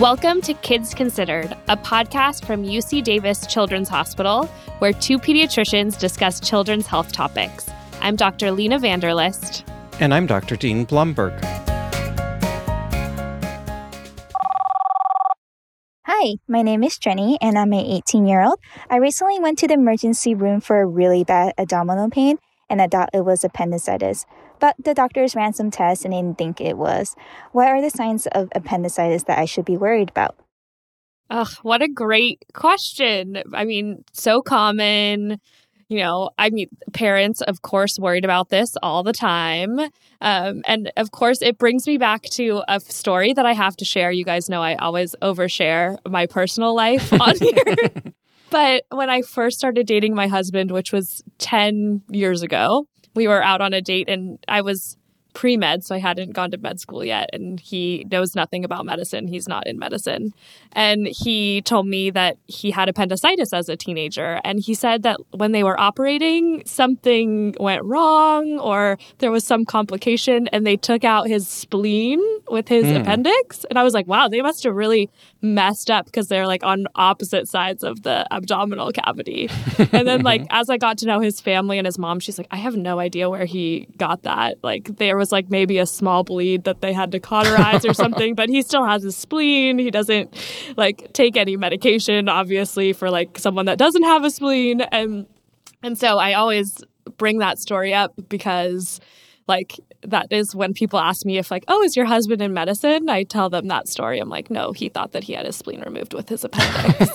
Welcome to Kids Considered, a podcast from UC Davis Children's Hospital, where two pediatricians discuss children's health topics. I'm Dr. Lena van der List. And I'm Dr. Dean Blumberg. Hi, my name is Jenny, and I'm an 18 year old. I recently went to the emergency room for a really bad abdominal pain, and I thought it was appendicitis. But the doctors ran some tests and didn't think it was. What are the signs of appendicitis that I should be worried about? Ugh, what a great question. I mean, so common. You know, I mean, parents, of course, worried about this all the time. Um, and of course, it brings me back to a story that I have to share. You guys know I always overshare my personal life on here. but when I first started dating my husband, which was 10 years ago, we were out on a date and I was pre med, so I hadn't gone to med school yet. And he knows nothing about medicine. He's not in medicine. And he told me that he had appendicitis as a teenager. And he said that when they were operating, something went wrong or there was some complication and they took out his spleen with his mm. appendix. And I was like, wow, they must have really messed up because they're like on opposite sides of the abdominal cavity. and then, like, as I got to know his family and his mom, she's like, I have no idea where he got that. Like, there was like maybe a small bleed that they had to cauterize or something, but he still has a spleen. He doesn't like take any medication, obviously, for like someone that doesn't have a spleen. And and so I always bring that story up because like that is when people ask me if like oh is your husband in medicine i tell them that story i'm like no he thought that he had his spleen removed with his appendix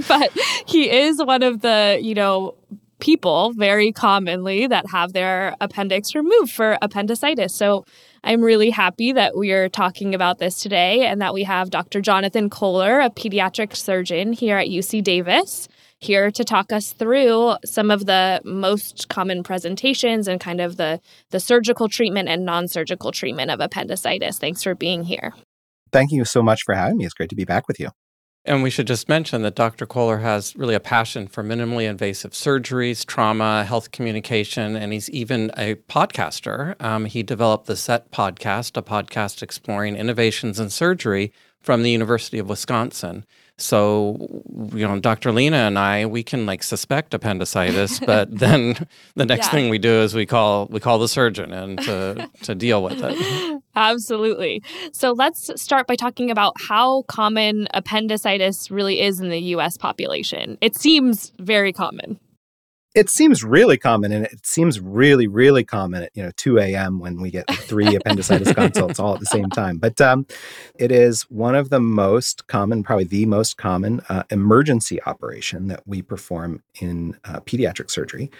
but he is one of the you know people very commonly that have their appendix removed for appendicitis. So I'm really happy that we are talking about this today and that we have Dr. Jonathan Kohler, a pediatric surgeon here at UC Davis, here to talk us through some of the most common presentations and kind of the, the surgical treatment and non surgical treatment of appendicitis. Thanks for being here. Thank you so much for having me. It's great to be back with you. And we should just mention that Dr. Kohler has really a passion for minimally invasive surgeries, trauma, health communication, and he's even a podcaster. Um, he developed the SET podcast, a podcast exploring innovations in surgery from the University of Wisconsin. So, you know, Dr. Lena and I, we can like suspect appendicitis, but then the next yeah. thing we do is we call we call the surgeon and to to deal with it. Absolutely. So let's start by talking about how common appendicitis really is in the US population. It seems very common it seems really common and it seems really really common at you know 2 a.m when we get three appendicitis consults all at the same time. But um, it is one of the most common probably the most common uh, emergency operation that we perform in uh, pediatric surgery.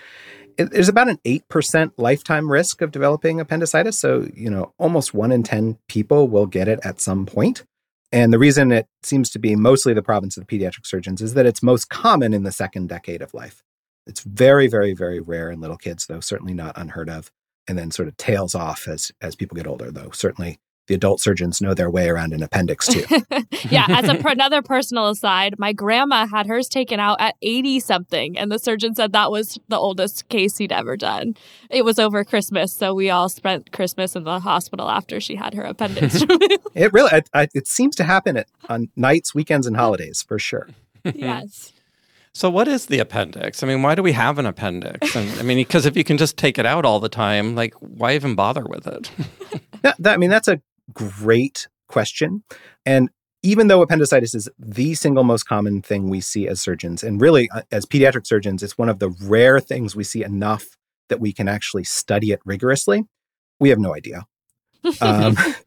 It, there's about an 8% lifetime risk of developing appendicitis so you know almost one in 10 people will get it at some point. And the reason it seems to be mostly the province of the pediatric surgeons is that it's most common in the second decade of life it's very, very, very rare in little kids, though certainly not unheard of. And then sort of tails off as as people get older, though certainly the adult surgeons know their way around an appendix too. yeah, as a, another personal aside, my grandma had hers taken out at 80 something, and the surgeon said that was the oldest case he'd ever done. It was over Christmas, so we all spent Christmas in the hospital after she had her appendix removed. it really, I, I, it seems to happen at, on nights, weekends, and holidays for sure. yes. So, what is the appendix? I mean, why do we have an appendix? And, I mean, because if you can just take it out all the time, like, why even bother with it? yeah, that, I mean, that's a great question. And even though appendicitis is the single most common thing we see as surgeons, and really uh, as pediatric surgeons, it's one of the rare things we see enough that we can actually study it rigorously, we have no idea. um,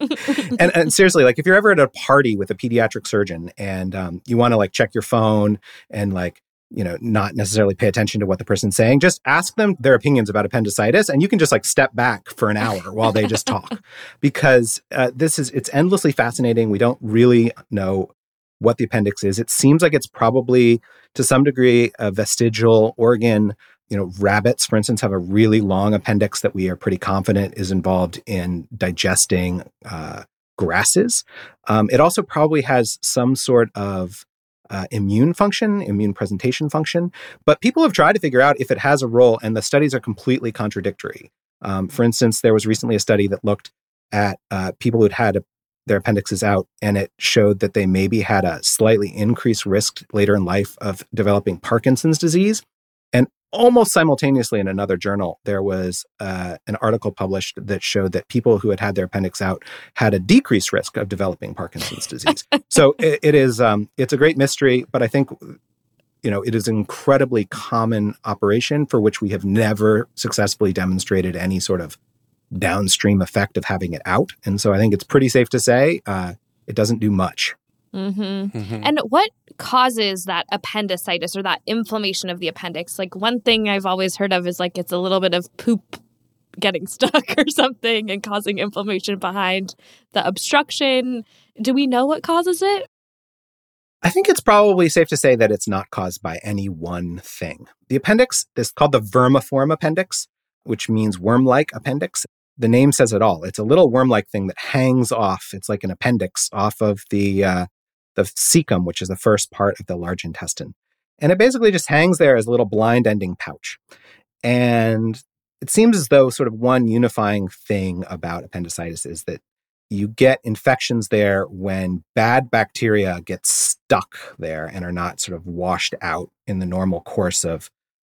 and, and, seriously, like if you're ever at a party with a pediatric surgeon and um, you want to like check your phone and like you know, not necessarily pay attention to what the person's saying. Just ask them their opinions about appendicitis, and you can just like step back for an hour while they just talk, because uh, this is it's endlessly fascinating. We don't really know what the appendix is. It seems like it's probably to some degree a vestigial organ. You know, rabbits, for instance, have a really long appendix that we are pretty confident is involved in digesting uh, grasses. Um, it also probably has some sort of uh, immune function, immune presentation function. But people have tried to figure out if it has a role, and the studies are completely contradictory. Um, for instance, there was recently a study that looked at uh, people who'd had their appendixes out, and it showed that they maybe had a slightly increased risk later in life of developing Parkinson's disease. And almost simultaneously in another journal, there was uh, an article published that showed that people who had had their appendix out had a decreased risk of developing Parkinson's disease. so it, it is um, it's a great mystery, but I think you know it is an incredibly common operation for which we have never successfully demonstrated any sort of downstream effect of having it out. And so I think it's pretty safe to say uh, it doesn't do much. Mm-hmm. Mm-hmm. And what causes that appendicitis or that inflammation of the appendix? Like one thing I've always heard of is like it's a little bit of poop getting stuck or something and causing inflammation behind the obstruction. Do we know what causes it? I think it's probably safe to say that it's not caused by any one thing. The appendix is called the vermiform appendix, which means worm like appendix. The name says it all. It's a little worm like thing that hangs off. It's like an appendix off of the uh, the cecum, which is the first part of the large intestine. And it basically just hangs there as a little blind ending pouch. And it seems as though sort of one unifying thing about appendicitis is that you get infections there when bad bacteria get stuck there and are not sort of washed out in the normal course of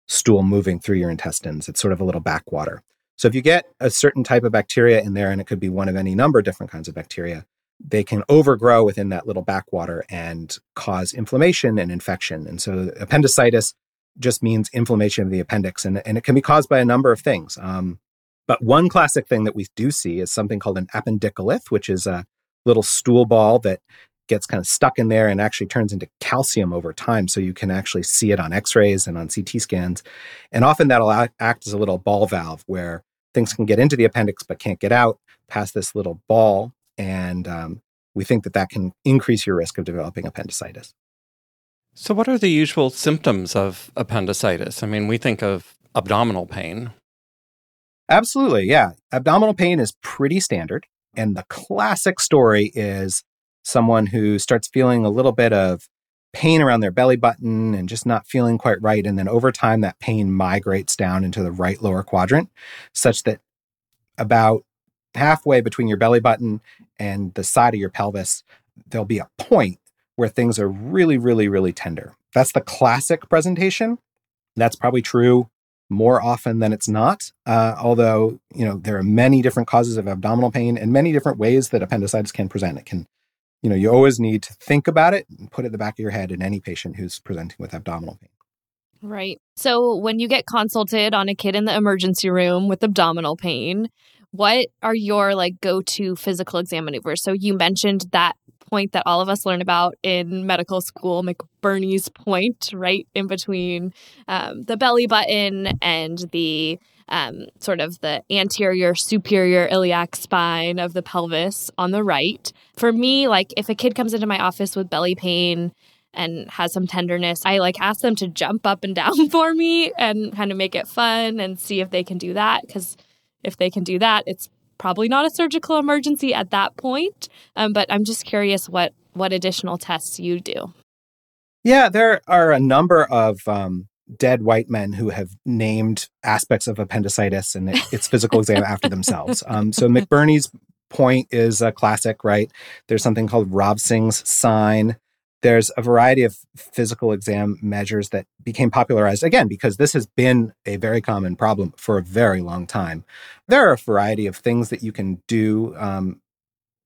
stool moving through your intestines. It's sort of a little backwater. So if you get a certain type of bacteria in there, and it could be one of any number of different kinds of bacteria, they can overgrow within that little backwater and cause inflammation and infection. And so appendicitis just means inflammation of the appendix, and, and it can be caused by a number of things. Um, but one classic thing that we do see is something called an appendicolith, which is a little stool ball that gets kind of stuck in there and actually turns into calcium over time. So you can actually see it on x rays and on CT scans. And often that'll act as a little ball valve where things can get into the appendix but can't get out past this little ball and um, we think that that can increase your risk of developing appendicitis. So, what are the usual symptoms of appendicitis? I mean, we think of abdominal pain. Absolutely, yeah. Abdominal pain is pretty standard. And the classic story is someone who starts feeling a little bit of pain around their belly button and just not feeling quite right. And then over time, that pain migrates down into the right lower quadrant, such that about halfway between your belly button and the side of your pelvis, there'll be a point where things are really, really, really tender. That's the classic presentation. That's probably true more often than it's not. Uh, although, you know, there are many different causes of abdominal pain and many different ways that appendicitis can present. It can, you know, you always need to think about it and put it in the back of your head in any patient who's presenting with abdominal pain. Right. So when you get consulted on a kid in the emergency room with abdominal pain, what are your like go-to physical exam maneuvers? So you mentioned that point that all of us learn about in medical school, McBurney's point, right in between um, the belly button and the um, sort of the anterior superior iliac spine of the pelvis on the right. For me, like if a kid comes into my office with belly pain and has some tenderness, I like ask them to jump up and down for me and kind of make it fun and see if they can do that because if they can do that, it's probably not a surgical emergency at that point. Um, but I'm just curious what what additional tests you do. Yeah, there are a number of um, dead white men who have named aspects of appendicitis and its physical exam after themselves. Um, so McBurney's point is a classic, right? There's something called Rovsing's sign. There's a variety of physical exam measures that became popularized again because this has been a very common problem for a very long time. There are a variety of things that you can do um,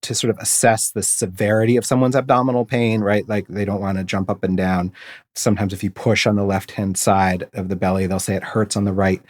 to sort of assess the severity of someone's abdominal pain, right? Like they don't want to jump up and down. Sometimes, if you push on the left hand side of the belly, they'll say it hurts on the right.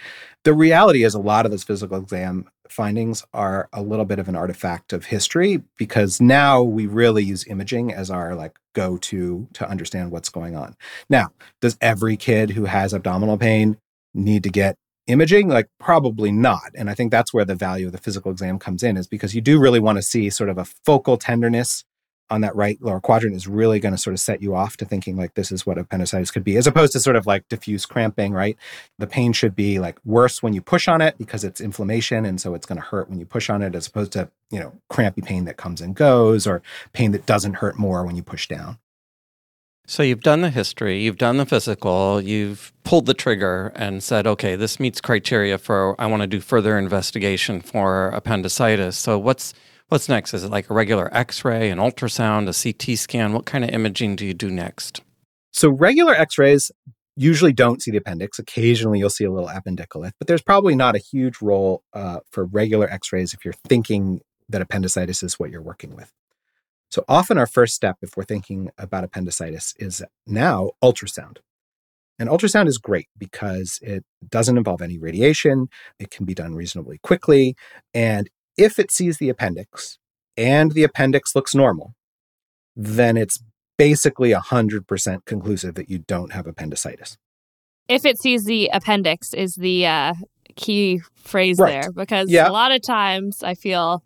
The reality is, a lot of those physical exam findings are a little bit of an artifact of history because now we really use imaging as our like go to to understand what's going on. Now, does every kid who has abdominal pain need to get imaging? Like probably not. And I think that's where the value of the physical exam comes in is because you do really want to see sort of a focal tenderness on that right lower quadrant is really going to sort of set you off to thinking like this is what appendicitis could be, as opposed to sort of like diffuse cramping, right? The pain should be like worse when you push on it because it's inflammation. And so it's going to hurt when you push on it, as opposed to, you know, crampy pain that comes and goes or pain that doesn't hurt more when you push down. So you've done the history, you've done the physical, you've pulled the trigger and said, okay, this meets criteria for I want to do further investigation for appendicitis. So what's What's next? Is it like a regular x ray, an ultrasound, a CT scan? What kind of imaging do you do next? So, regular x rays usually don't see the appendix. Occasionally, you'll see a little appendicolith, but there's probably not a huge role uh, for regular x rays if you're thinking that appendicitis is what you're working with. So, often our first step, if we're thinking about appendicitis, is now ultrasound. And ultrasound is great because it doesn't involve any radiation. It can be done reasonably quickly. And if it sees the appendix and the appendix looks normal, then it's basically 100% conclusive that you don't have appendicitis. If it sees the appendix, is the uh, key phrase Right. there because Yeah. a lot of times I feel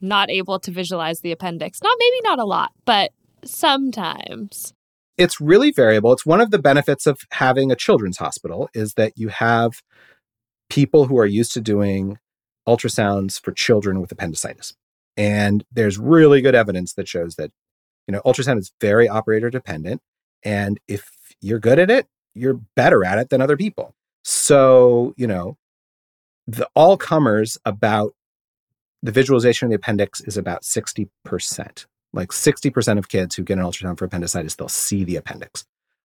not able to visualize the appendix. Not maybe not a lot, but sometimes. It's really variable. It's one of the benefits of having a children's hospital is that you have people who are used to doing ultrasounds for children with appendicitis. And there's really good evidence that shows that, you know, ultrasound is very operator dependent. And if you're good at it, you're better at it than other people. So, you know, the all comers about the visualization of the appendix is about 60%. Like 60% of kids who get an ultrasound for appendicitis, they'll see the appendix.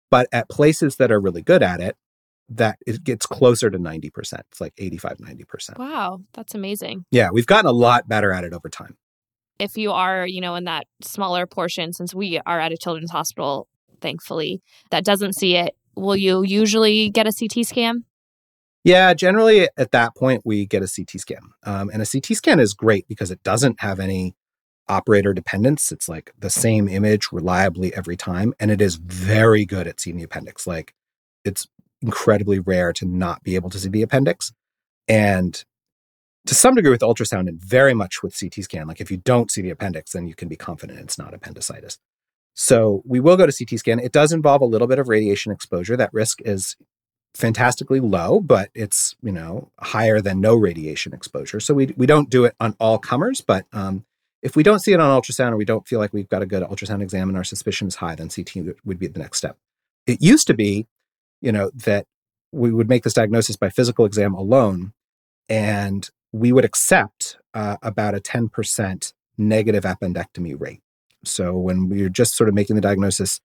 But at places that are really good at it, that it gets closer to 90%. It's like 85, 90%. Wow, that's amazing. Yeah, we've gotten a lot better at it over time. If you are, you know, in that smaller portion, since we are at a children's hospital, thankfully, that doesn't see it, will you usually get a CT scan? Yeah, generally at that point, we get a CT scan. Um, and a CT scan is great because it doesn't have any operator dependence. It's like the same image reliably every time. And it is very good at seeing the appendix. Like it's incredibly rare to not be able to see the appendix. And to some degree with ultrasound and very much with CT scan, like if you don't see the appendix, then you can be confident it's not appendicitis. So we will go to CT scan. It does involve a little bit of radiation exposure. That risk is fantastically low, but it's you know higher than no radiation exposure. So we we don't do it on all comers, but um, if we don't see it on ultrasound or we don't feel like we've got a good ultrasound exam and our suspicion is high, then CT would- would be the next step. It used to be, you know, that we would make this diagnosis by physical exam alone, and we would accept uh, about a ten percent negative appendectomy rate. So when we were just sort of making the diagnosis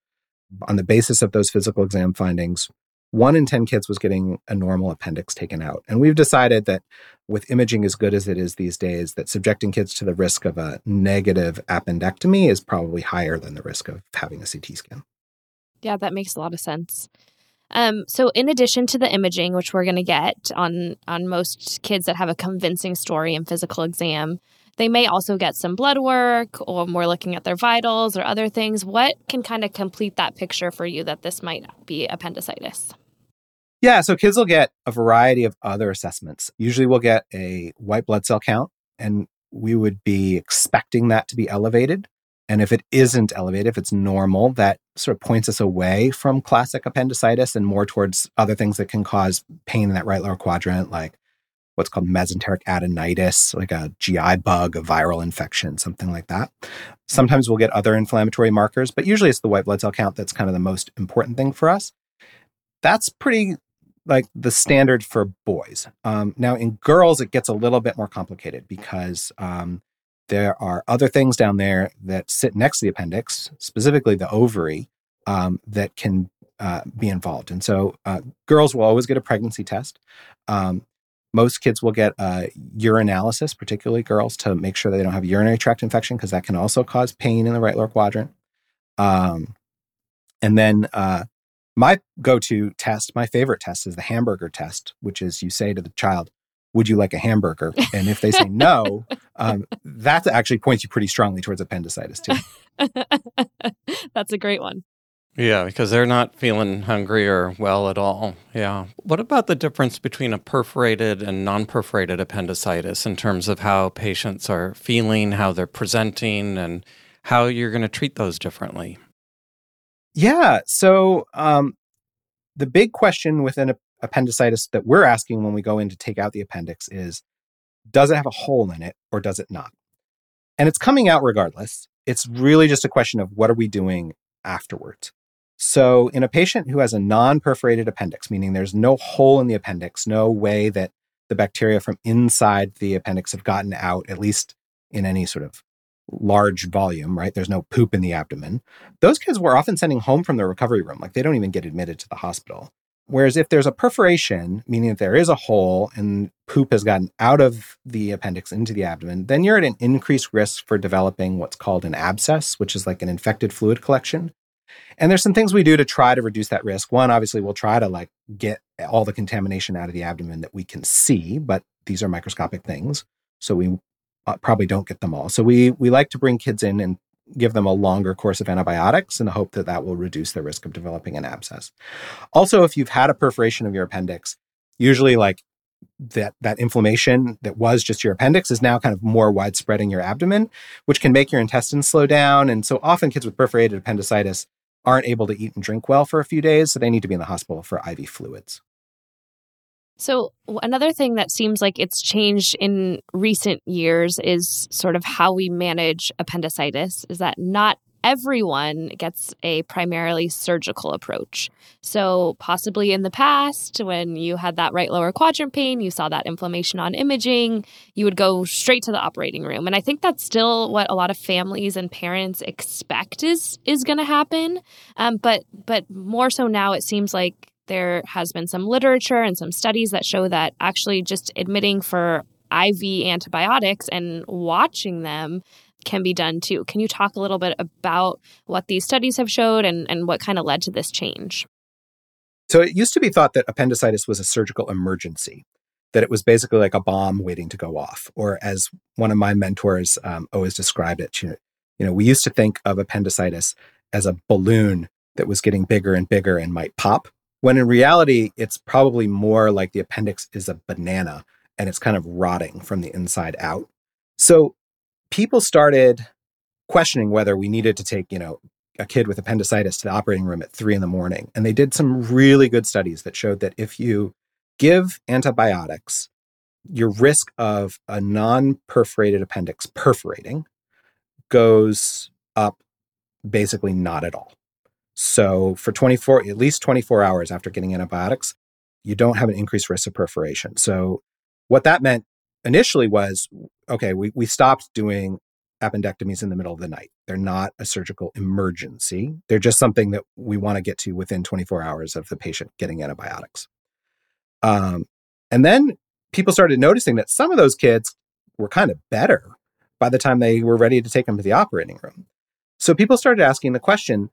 on the basis of those physical exam findings, one in 10 kids was getting a normal appendix taken out. And we've decided that with imaging as good as it is these days, that subjecting kids to the risk of a negative appendectomy is probably higher than the risk of having a CT scan. Yeah, that makes a lot of sense. Um, so in addition to the imaging, which we're going to get on on most kids that have a convincing story and physical exam, they may also get some blood work or more looking at their vitals or other things. What can kind of complete that picture for you that this might be appendicitis? Yeah, so kids will get a variety of other assessments. Usually we'll get a white blood cell count, and we would be expecting that to be elevated. And if it isn't elevated, if it's normal, that sort of points us away from classic appendicitis and more towards other things that can cause pain in that right lower quadrant, like what's called mesenteric adenitis, like a GI bug, a viral infection, something like that. Sometimes we'll get other inflammatory markers, but usually it's the white blood cell count that's kind of the most important thing for us. That's pretty like the standard for boys. Um, now, in girls, it gets a little bit more complicated because um, there are other things down there that sit next to the appendix, specifically the ovary, um, that can uh, be involved. And so, uh, girls will always get a pregnancy test. Um, most kids will get a urinalysis, particularly girls, to make sure they don't have urinary tract infection because that can also cause pain in the right lower quadrant. Um, and then uh, my go-to test, my favorite test, is the hamburger test, which is you say to the child, "Would you like a hamburger?" And if they say no, um, that actually points you pretty strongly towards appendicitis too. That's a great one. Yeah, because they're not feeling hungry or well at all. Yeah. What about the difference between a perforated and non perforated appendicitis in terms of how patients are feeling, how they're presenting, and how you're going to treat those differently? Yeah. So um, the big question within a- appendicitis that we're asking when we go in to take out the appendix is does it have a hole in it or does it not? And it's coming out regardless. It's really just a question of what are we doing afterwards. So, in a patient who has a non perforated appendix, meaning there's no hole in the appendix, no way that the bacteria from inside the appendix have gotten out, at least in any sort of large volume, right? There's no poop in the abdomen. Those kids were often sending home from the recovery room. Like they don't even get admitted to the hospital. Whereas if there's a perforation, meaning that there is a hole and poop has gotten out of the appendix into the abdomen, then you're at an increased risk for developing what's called an abscess, which is like an infected fluid collection. And there's some things we do to try to reduce that risk. One, obviously, we'll try to like get all the contamination out of the abdomen that we can see, but these are microscopic things. So we uh, probably don't get them all. So we we like to bring kids in and give them a longer course of antibiotics in the hope that that will reduce the risk of developing an abscess. Also, if you've had a perforation of your appendix, usually like that that inflammation that was just your appendix is now kind of more widespread in your abdomen, which can make your intestines slow down. And so often kids with perforated appendicitis aren't able to eat and drink well for a few days, so they need to be in the hospital for IV fluids. So, another thing that seems like it's changed in recent years is sort of how we manage appendicitis, is that not everyone gets a primarily surgical approach. So, possibly in the past, when you had that right lower quadrant pain, you saw that inflammation on imaging, you would go straight to the operating room. And I think that's still what a lot of families and parents expect is is going to happen. Um, but but more so now, it seems like there has been some literature and some studies that show that actually just admitting for IV antibiotics and watching them can be done too. Can you talk a little bit about what these studies have showed and, and what kind of led to this change? So it used to be thought that appendicitis was a surgical emergency, that it was basically like a bomb waiting to go off. Or as one of my mentors um, always described it, you know, you know, we used to think of appendicitis as a balloon that was getting bigger and bigger and might pop when in reality, it's probably more like the appendix is a banana and it's kind of rotting from the inside out. So people started questioning whether we needed to take, you know, a kid with appendicitis to the operating room at three in the morning. And they did some really good studies that showed that if you give antibiotics, your risk of a non perforated appendix perforating goes up basically not at all. So for 24, at least 24 hours after getting antibiotics, you don't have an increased risk of perforation. So what that meant initially was, okay, we, we stopped doing appendectomies in the middle of the night. They're not a surgical emergency. They're just something that we want to get to within 24 hours of the patient getting antibiotics. Um, and then people started noticing that some of those kids were kind of better by the time they were ready to take them to the operating room. So people started asking the question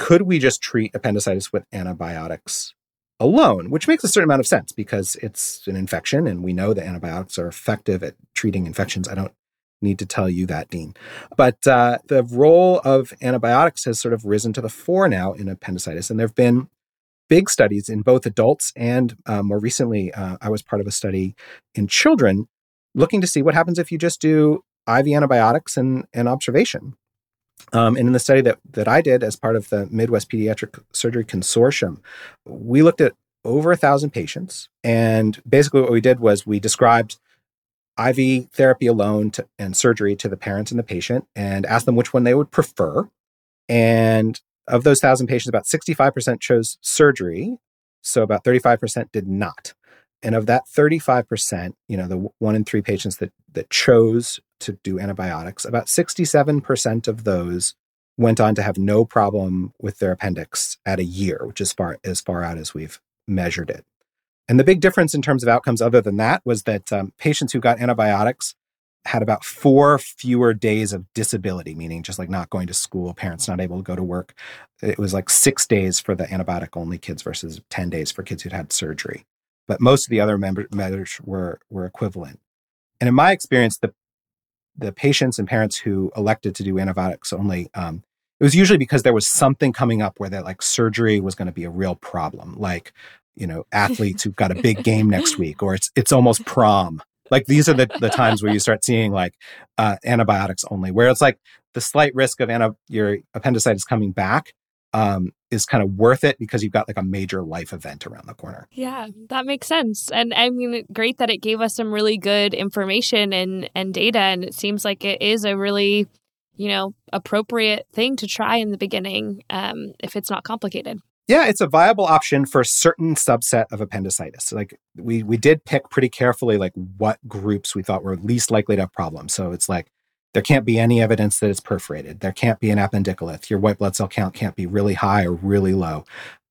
could we just treat appendicitis with antibiotics alone, which makes a certain amount of sense because it's an infection and we know that antibiotics are effective at treating infections. I don't need to tell you that, Dean. But uh, the role of antibiotics has sort of risen to the fore now in appendicitis. And there have been big studies in both adults and uh, more recently, uh, I was part of a study in children looking to see what happens if you just do IV antibiotics and, and observation. Um, and in the study that, that I did as part of the Midwest Pediatric Surgery Consortium, we looked at over a thousand patients. And basically, what we did was we described IV therapy alone to, and surgery to the parents and the patient and asked them which one they would prefer. And of those thousand patients, about 65% chose surgery. So about 35% did not. And of that 35%, you know, the one in three patients that, that chose to do antibiotics, about 67% of those went on to have no problem with their appendix at a year, which is far as far out as we've measured it. And the big difference in terms of outcomes, other than that, was that um, patients who got antibiotics had about four fewer days of disability, meaning just like not going to school, parents not able to go to work. It was like six days for the antibiotic only kids versus 10 days for kids who'd had surgery but most of the other measures were were equivalent. And in my experience, the the patients and parents who elected to do antibiotics only, um, it was usually because there was something coming up where that like surgery was going to be a real problem, like you know athletes who've got a big game next week, or it's it's almost prom. Like these are the, the times where you start seeing like uh, antibiotics only, where it's like the slight risk of anti- your appendicitis coming back um, is kind of worth it because you've got like a major life event around the corner. Yeah, that makes sense. And I mean, great that it gave us some really good information and and data. And it seems like it is a really, you know, appropriate thing to try in the beginning um, if it's not complicated. Yeah, it's a viable option for a certain subset of appendicitis. Like we we did pick pretty carefully like what groups we thought were least likely to have problems. So it's like there can't be any evidence that it's perforated. There can't be an appendicolith. Your white blood cell count can't be really high or really low.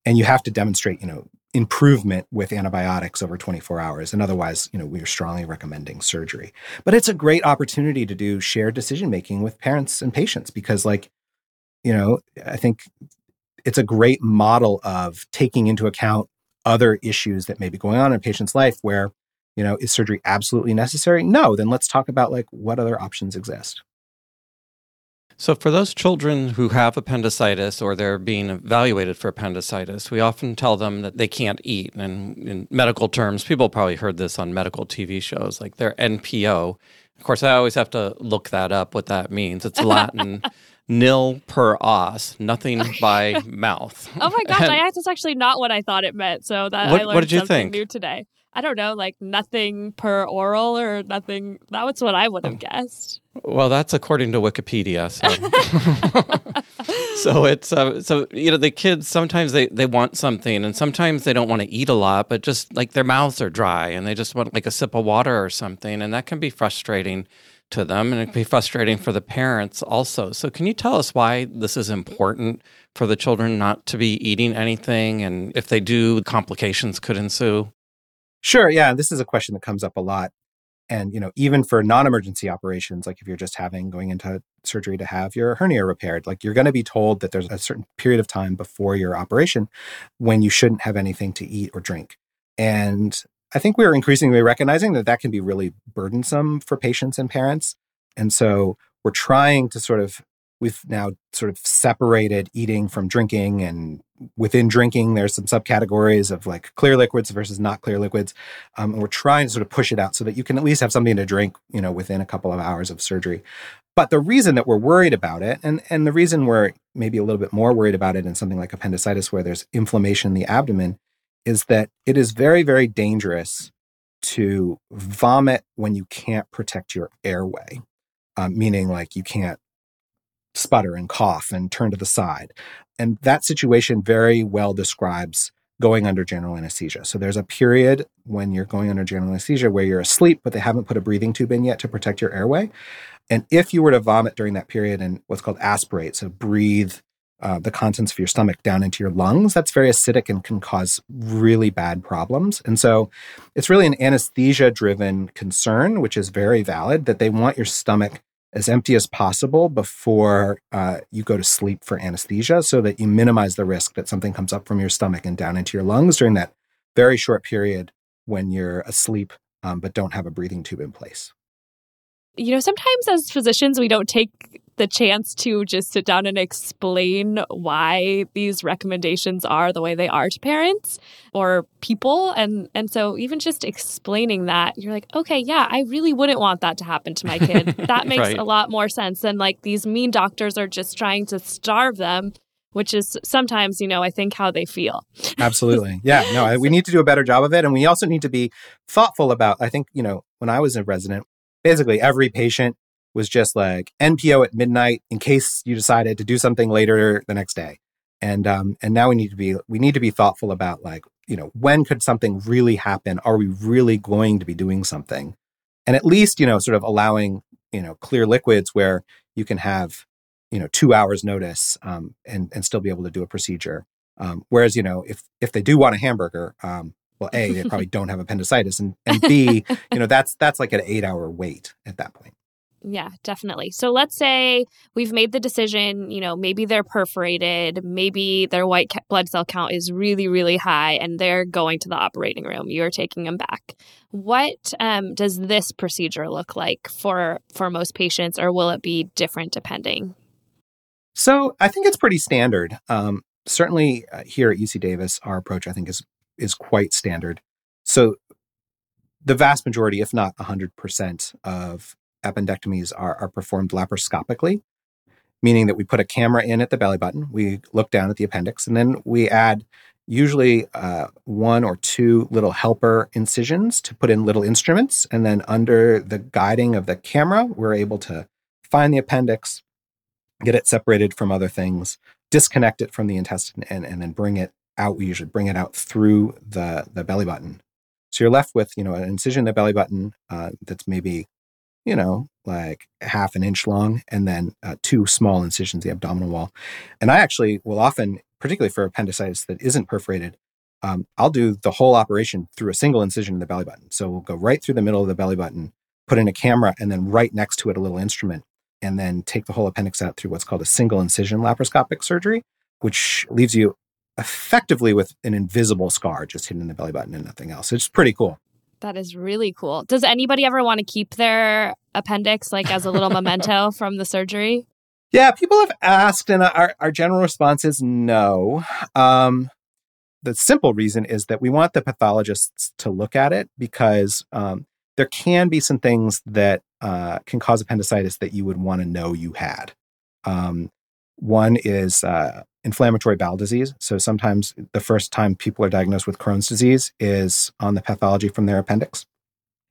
And you have to demonstrate, you know, improvement with antibiotics over 24 hours. And otherwise, you know, we are strongly recommending surgery. But it's a great opportunity to do shared decision making with parents and patients because, like, you know, I think it's a great model of taking into account other issues that may be going on in a patient's life where, you know, is surgery absolutely necessary? No, then let's talk about like what other options exist. So, for those children who have appendicitis or they're being evaluated for appendicitis, we often tell them that they can't eat. And in medical terms, people probably heard this on medical TV shows, like they're NPO. Of course, I always have to look that up, what that means. It's Latin. nil per os, nothing by mouth. Oh my gosh, and I, that's actually not what I thought it meant. So that what, I learned what did you something think? new today. I don't know, like nothing per oral or nothing. That was what I would have oh. guessed. Well, that's according to Wikipedia. So, so it's uh, so you know the kids sometimes they they want something and sometimes they don't want to eat a lot, but just like their mouths are dry and they just want like a sip of water or something, and that can be frustrating to them and it can be frustrating for the parents also. So, can you tell us why this is important for the children not to be eating anything? And if they do, complications could ensue? Sure. Yeah. This is a question that comes up a lot. And, you know, even for non emergency operations, like if you're just having going into surgery to have your hernia repaired, like you're going to be told that there's a certain period of time before your operation when you shouldn't have anything to eat or drink. And I think we're increasingly recognizing that that can be really burdensome for patients and parents. And so we're trying to sort of, we've now sort of separated eating from drinking. And within drinking, there's some subcategories of like clear liquids versus not clear liquids. Um, and we're trying to sort of push it out so that you can at least have something to drink, you know, within a couple of hours of surgery. But the reason that we're worried about it, and, and the reason we're maybe a little bit more worried about it in something like appendicitis, where there's inflammation in the abdomen, is that it is very, very dangerous to vomit when you can't protect your airway, um, meaning like you can't sputter and cough and turn to the side. And that situation very well describes going under general anesthesia. So there's a period when you're going under general anesthesia where you're asleep, but they haven't put a breathing tube in yet to protect your airway. And if you were to vomit during that period and what's called aspirate, so breathe uh, the contents of your stomach down into your lungs, that's very acidic and can cause really bad problems. And so it's really an anesthesia driven concern, which is very valid, that they want your stomach as empty as possible before uh, you go to sleep for anesthesia so that you minimize the risk that something comes up from your stomach and down into your lungs during that very short period when you're asleep um, but don't have a breathing tube in place. You know, sometimes as physicians, we don't take the chance to just sit down and explain why these recommendations are the way they are to parents or people and and so even just explaining that you're like okay yeah I really wouldn't want that to happen to my kid that makes Right. a lot more sense than like these mean doctors are just trying to starve them which is sometimes you know I think how they feel Absolutely. Yeah. No, I- we need to do a better job of it. And we also need to be thoughtful about, I think, you know, when I was a resident, basically every patient was just like NPO at midnight in case you decided to do something later the next day. And um, and now we need to be we need to be thoughtful about like, you know, when could something really happen? Are we really going to be doing something? And at least, you know, sort of allowing, you know, clear liquids where you can have, you know, two hours notice um, and and still be able to do a procedure. Um, whereas, you know, if if they do want a hamburger, um, well, a they probably don't have appendicitis, and and b, you know, that's that's like an eight hour wait at that point. Yeah, definitely. So let's say we've made the decision, you know, maybe they're perforated, maybe their white blood cell count is really, really high, and they're going to the operating room. You're taking them back. What um, does this procedure look like for for most patients, or will it be different depending? So I think it's pretty standard. Um, certainly uh, here at UC Davis, our approach I think is is quite standard. So the vast majority, if not 100% of appendectomies are, are performed laparoscopically, meaning that we put a camera in at the belly button, we look down at the appendix, and then we add usually uh, one or two little helper incisions to put in little instruments. And then under the guiding of the camera, we're able to find the appendix, get it separated from other things, disconnect it from the intestine, and, and then bring it out. We usually bring it out through the, the belly button. So you're left with, you know, an incision in the belly button uh, that's maybe you know, like half an inch long, and then uh, two small incisions, the abdominal wall. And I actually will often, particularly for appendicitis that isn't perforated, um, I'll do the whole operation through a single incision in the belly button. So we'll go right through the middle of the belly button, put in a camera, and then right next to it a little instrument, and then take the whole appendix out through what's called a single incision laparoscopic surgery, which leaves you effectively with an invisible scar just hidden in the belly button and nothing else. It's pretty cool. That is really cool. Does anybody ever want to keep their appendix like as a little memento from the surgery? Yeah, people have asked, and our, our general response is no. Um, the simple reason is that we want the pathologists to look at it because um, there can be some things that uh, can cause appendicitis that you would want to know you had. Um, one is uh, inflammatory bowel disease. So sometimes the first time people are diagnosed with Crohn's disease is on the pathology from their appendix.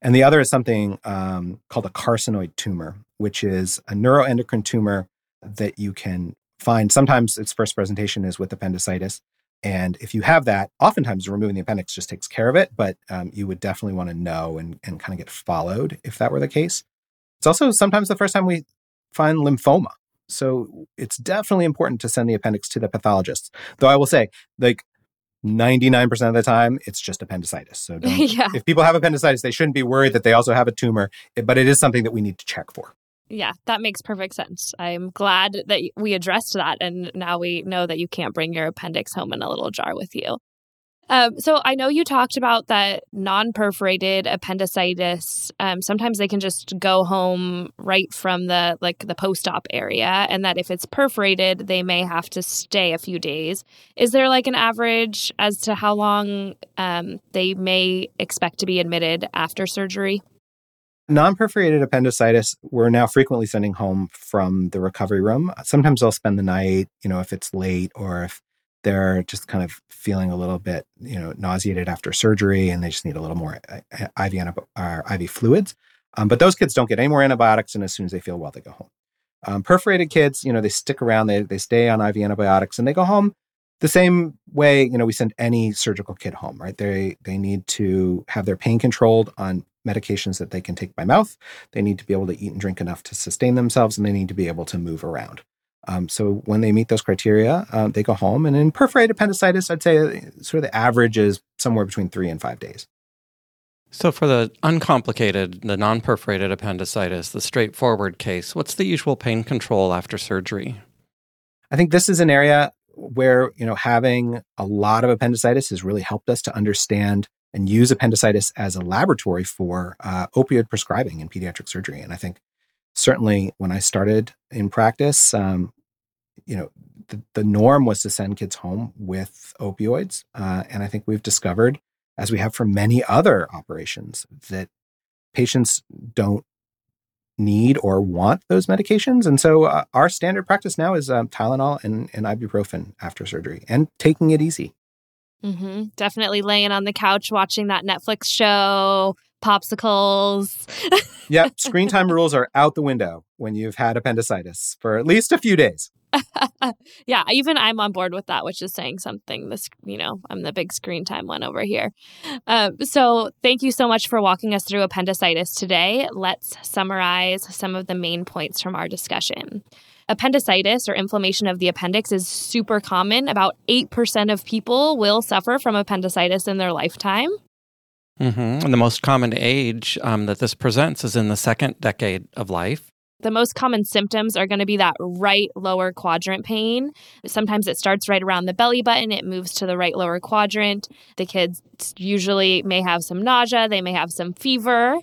And the other is something um, called a carcinoid tumor, which is a neuroendocrine tumor that you can find. Sometimes its first presentation is with appendicitis. And if you have that, oftentimes removing the appendix just takes care of it, but um, you would definitely want to know and, and kind of get followed if that were the case. It's also sometimes the first time we find lymphoma. So it's definitely important to send the appendix to the pathologist. Though I will say, like 99% of the time, it's just appendicitis. So yeah. if people have appendicitis, they shouldn't be worried that they also have a tumor, eh, but it is something that we need to check for. Yeah, that makes perfect sense. I'm glad that we addressed that. And now we know that you can't bring your appendix home in a little jar with you. Um, so I know you talked about that non-perforated appendicitis. Um, sometimes they can just go home right from the like the post-op area, and that if it's perforated, they may have to stay a few days. Is there like an average as to how long um, they may expect to be admitted after surgery? Non perforated appendicitis, we're now frequently sending home from the recovery room. Sometimes they'll spend the night, you know, if it's late or if they're just kind of feeling a little bit, you know, nauseated after surgery and they just need a little more uh, uh, IV, or IV fluids. Um, but those kids don't get any more antibiotics, and as soon as they feel well, they go home. Um, perforated kids, you know, they stick around, they, they stay on IV antibiotics, and they go home the same way, you know, we send any surgical kid home, right? They they need to have their pain controlled on medications that they can take by mouth. They need to be able to eat and drink enough to sustain themselves, and they need to be able to move around. Um, so when they meet those criteria, uh, they go home. And in perforated appendicitis, I'd say uh, sort of the average is somewhere between three and five days. So for the uncomplicated, the non-perforated appendicitis, the straightforward case, what's the usual pain control after surgery? I think this is an area where you know having a lot of appendicitis has really helped us to understand and use appendicitis as a laboratory for uh, opioid prescribing in pediatric surgery. And I think certainly when I started in practice, um, you know, the, the, norm was to send kids home with opioids. Uh, and I think we've discovered, as we have for many other operations, that patients don't need or want those medications. And so uh, our standard practice now is um, Tylenol and, and ibuprofen after surgery and taking it easy. Mm-hmm. Definitely laying on the couch watching that Netflix show, popsicles. yep. Screen time rules are out the window when you've had appendicitis for at least a few days. yeah, even I'm on board with that, which is saying something. This, you know, I'm the big screen time one over here. Uh, so, thank you so much for walking us through appendicitis today. Let's summarize some of the main points from our discussion. Appendicitis or inflammation of the appendix is super common. About 8% of people will suffer from appendicitis in their lifetime. Mm-hmm. And the most common age um, that this presents is in the second decade of life. The most common symptoms are going to be that right lower quadrant pain. Sometimes it starts right around the belly button, it moves to the right lower quadrant. The kids usually may have some nausea, they may have some fever.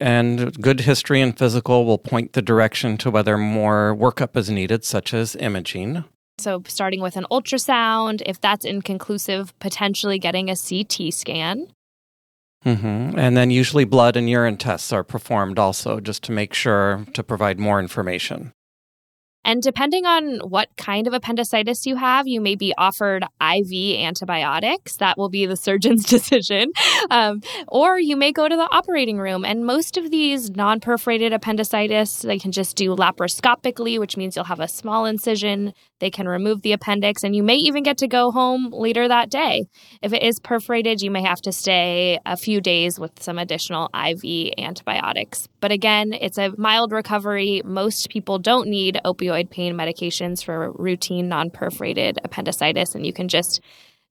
And good history and physical will point the direction to whether more workup is needed, such as imaging. So, starting with an ultrasound, if that's inconclusive, potentially getting a CT scan. Mm-hmm. And then usually blood and urine tests are performed also just to make sure to provide more information. And depending on what kind of appendicitis you have, you may be offered IV antibiotics. That will be the surgeon's decision. Um, or you may go to the operating room. And most of these non perforated appendicitis, they can just do laparoscopically, which means you'll have a small incision. They can remove the appendix, and you may even get to go home later that day. If it is perforated, you may have to stay a few days with some additional IV antibiotics. But again, it's a mild recovery. Most people don't need opioid pain medications for routine non perforated appendicitis, and you can just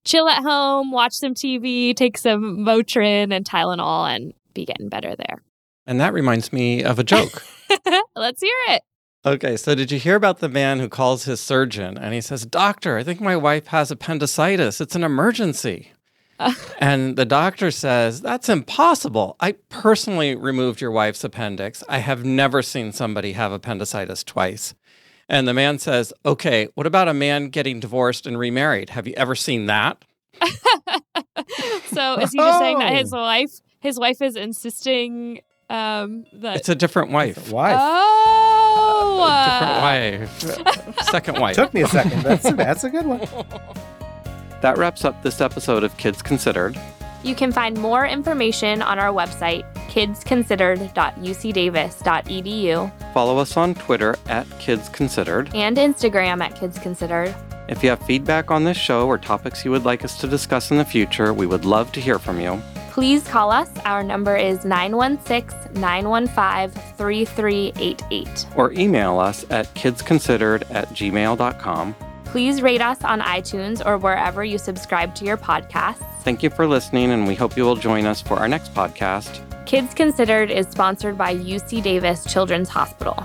chill at home, watch some TV, take some Motrin and Tylenol, and be getting better there. And that reminds me of a joke. Let's hear it. Okay, so did you hear about the man who calls his surgeon and he says, Doctor, I think my wife has appendicitis. It's an emergency. and the doctor says, That's impossible. I personally removed your wife's appendix. I have never seen somebody have appendicitis twice. And the man says, Okay, what about a man getting divorced and remarried? Have you ever seen that? so is he just saying that his wife his wife is insisting um that It's a different wife. Wife. Oh Different wife. Second wife. Took me a second. That's a, that's a good one. That wraps up this episode of Kids Considered. You can find more information on our website, kidsconsidered.ucdavis.edu, Follow us on Twitter at Kids Considered. and Instagram at Kids Considered. If you have feedback on this show or topics you would like us to discuss in the future, we would love to hear from you. Please call us. Our number is 916 915 3388. Or email us at kidsconsidered at gmail.com. Please rate us on iTunes or wherever you subscribe to your podcasts. Thank you for listening, and we hope you will join us for our next podcast. Kids Considered is sponsored by UC Davis Children's Hospital.